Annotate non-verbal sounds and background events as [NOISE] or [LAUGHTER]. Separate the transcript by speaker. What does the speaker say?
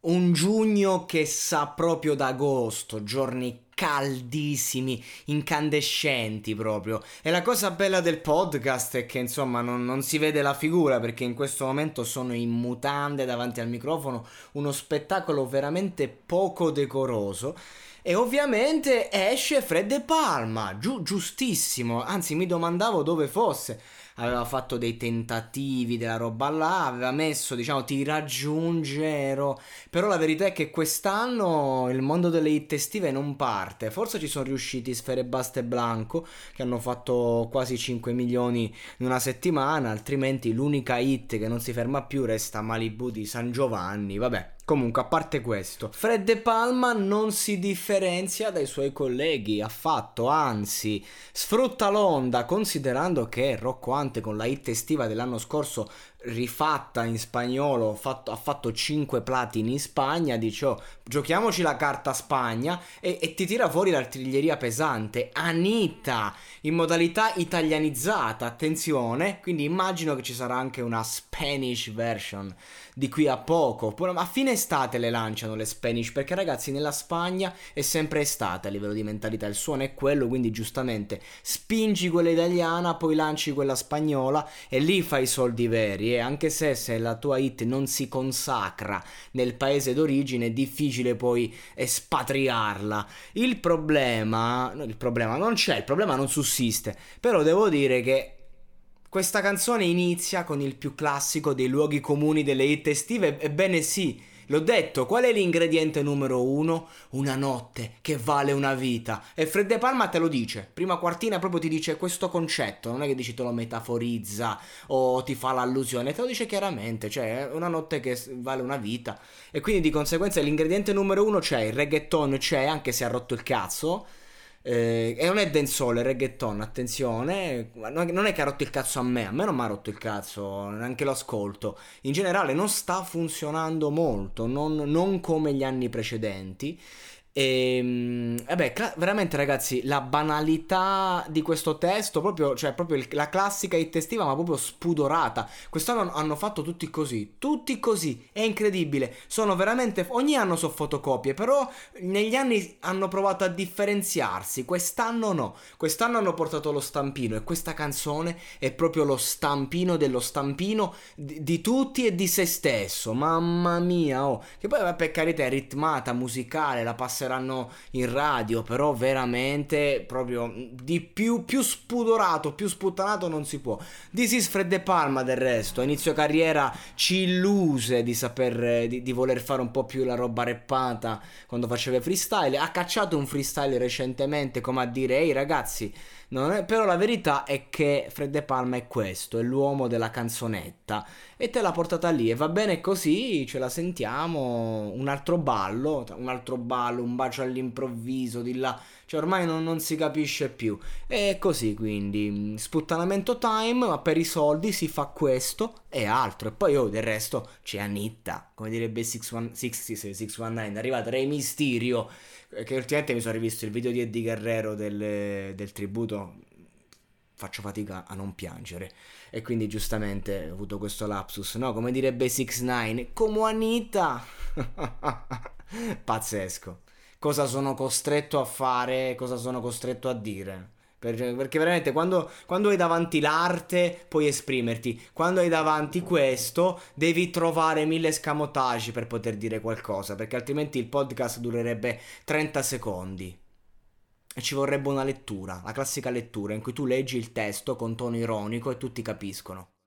Speaker 1: Un giugno che sa proprio d'agosto, giorni caldissimi, incandescenti proprio. E la cosa bella del podcast è che insomma non, non, si vede la figura perché in questo momento sono in mutande davanti al microfono, uno spettacolo veramente poco decoroso. E ovviamente esce Fred De Palma, giu- giustissimo, anzi mi domandavo dove fosse aveva fatto dei tentativi della roba là, aveva messo, diciamo, ti raggiungero. Però la verità è che quest'anno il mondo delle hit estive non parte. Forse ci sono riusciti Sfere Baste e Blanco, che hanno fatto quasi 5 milioni in una settimana, altrimenti l'unica hit che non si ferma più resta Malibu di San Giovanni. Vabbè, Comunque, a parte questo, Fred De Palma non si differenzia dai suoi colleghi affatto, anzi, sfrutta l'onda considerando che Rocco Ante con la hit estiva dell'anno scorso rifatta in spagnolo, fatto, ha fatto 5 platini in Spagna, dice oh, giochiamoci la carta Spagna e, e, ti tira fuori l'artiglieria pesante, Anita, in modalità italianizzata, attenzione, quindi immagino che ci sarà anche una Spanish version di qui a poco, a fine estate le lanciano le Spanish, perché ragazzi nella Spagna è sempre estate a livello di mentalità, il suono è quello, quindi giustamente spingi quella italiana, poi lanci quella spagnola e lì fai i soldi veri e anche se, se la tua hit non si consacra nel paese d'origine è difficile poi espatriarla. Il problema, il problema non c'è, il problema non sussiste, però devo dire che questa canzone inizia con il più classico dei luoghi comuni delle hit estive, ebbene sì, L'ho detto, qual è l'ingrediente numero uno? Una notte che vale una vita. E Fred De Palma te lo dice. Prima quartina proprio ti dice questo concetto. Non è che dici te lo metaforizza o ti fa l'allusione. Te lo dice chiaramente. Cioè, una notte che vale una vita. E quindi di conseguenza l'ingrediente numero uno c'è. Il reggaeton c'è, anche se ha rotto il cazzo. Eh, e non è dancehall, è reggaeton, attenzione. Non è che ha rotto il cazzo a me, a me non mi ha rotto il cazzo, neanche lo ascolto. In generale non sta funzionando molto, non, non come gli anni precedenti. E, ehm, vabbè, cla- veramente ragazzi, la banalità di questo testo, proprio, cioè proprio il, la classica hit estiva, ma proprio spudorata. Quest'anno hanno fatto tutti così, tutti così, è incredibile. Sono veramente, ogni anno sono fotocopie, però negli anni hanno provato a differenziarsi, quest'anno no. Quest'anno hanno portato lo stampino e questa canzone è proprio lo stampino dello stampino di, di tutti e di se stesso. Mamma mia, oh. Che poi, per carità, è ritmata, musicale, la passerà passeranno in radio, però veramente proprio di più, più spudorato, più sputtanato non si può. This is Fred De Palma del resto, a inizio carriera ci illuse di saper, di, di voler fare un po' più la roba reppata quando faceva freestyle, ha cacciato un freestyle recentemente come a dire ehi ragazzi è, però la verità è che Fred De Palma è questo, è l'uomo della canzonetta e te l'ha portata lì. E va bene così, ce la sentiamo, un altro ballo, un altro ballo, un bacio all'improvviso di là, cioè ormai non, non si capisce più. E così quindi, sputtanamento time, ma per i soldi si fa questo e altro. E poi oh, del resto c'è Anitta, come direbbe 619, 619, è arrivato Rey Mysterio che ultimamente mi sono rivisto il video di Eddie Guerrero del, del tributo. Faccio fatica a non piangere. E quindi giustamente ho avuto questo lapsus no? Come direbbe 6 9 come Anita [LAUGHS] pazzesco cosa sono costretto a fare cosa sono costretto a dire perché veramente quando, quando, hai davanti l'arte puoi esprimerti, quando hai davanti questo devi trovare mille scamotage per poter dire qualcosa, perché altrimenti il podcast durerebbe 30 secondi. E ci vorrebbe una lettura, la classica lettura in cui tu leggi il testo con tono ironico e tutti capiscono.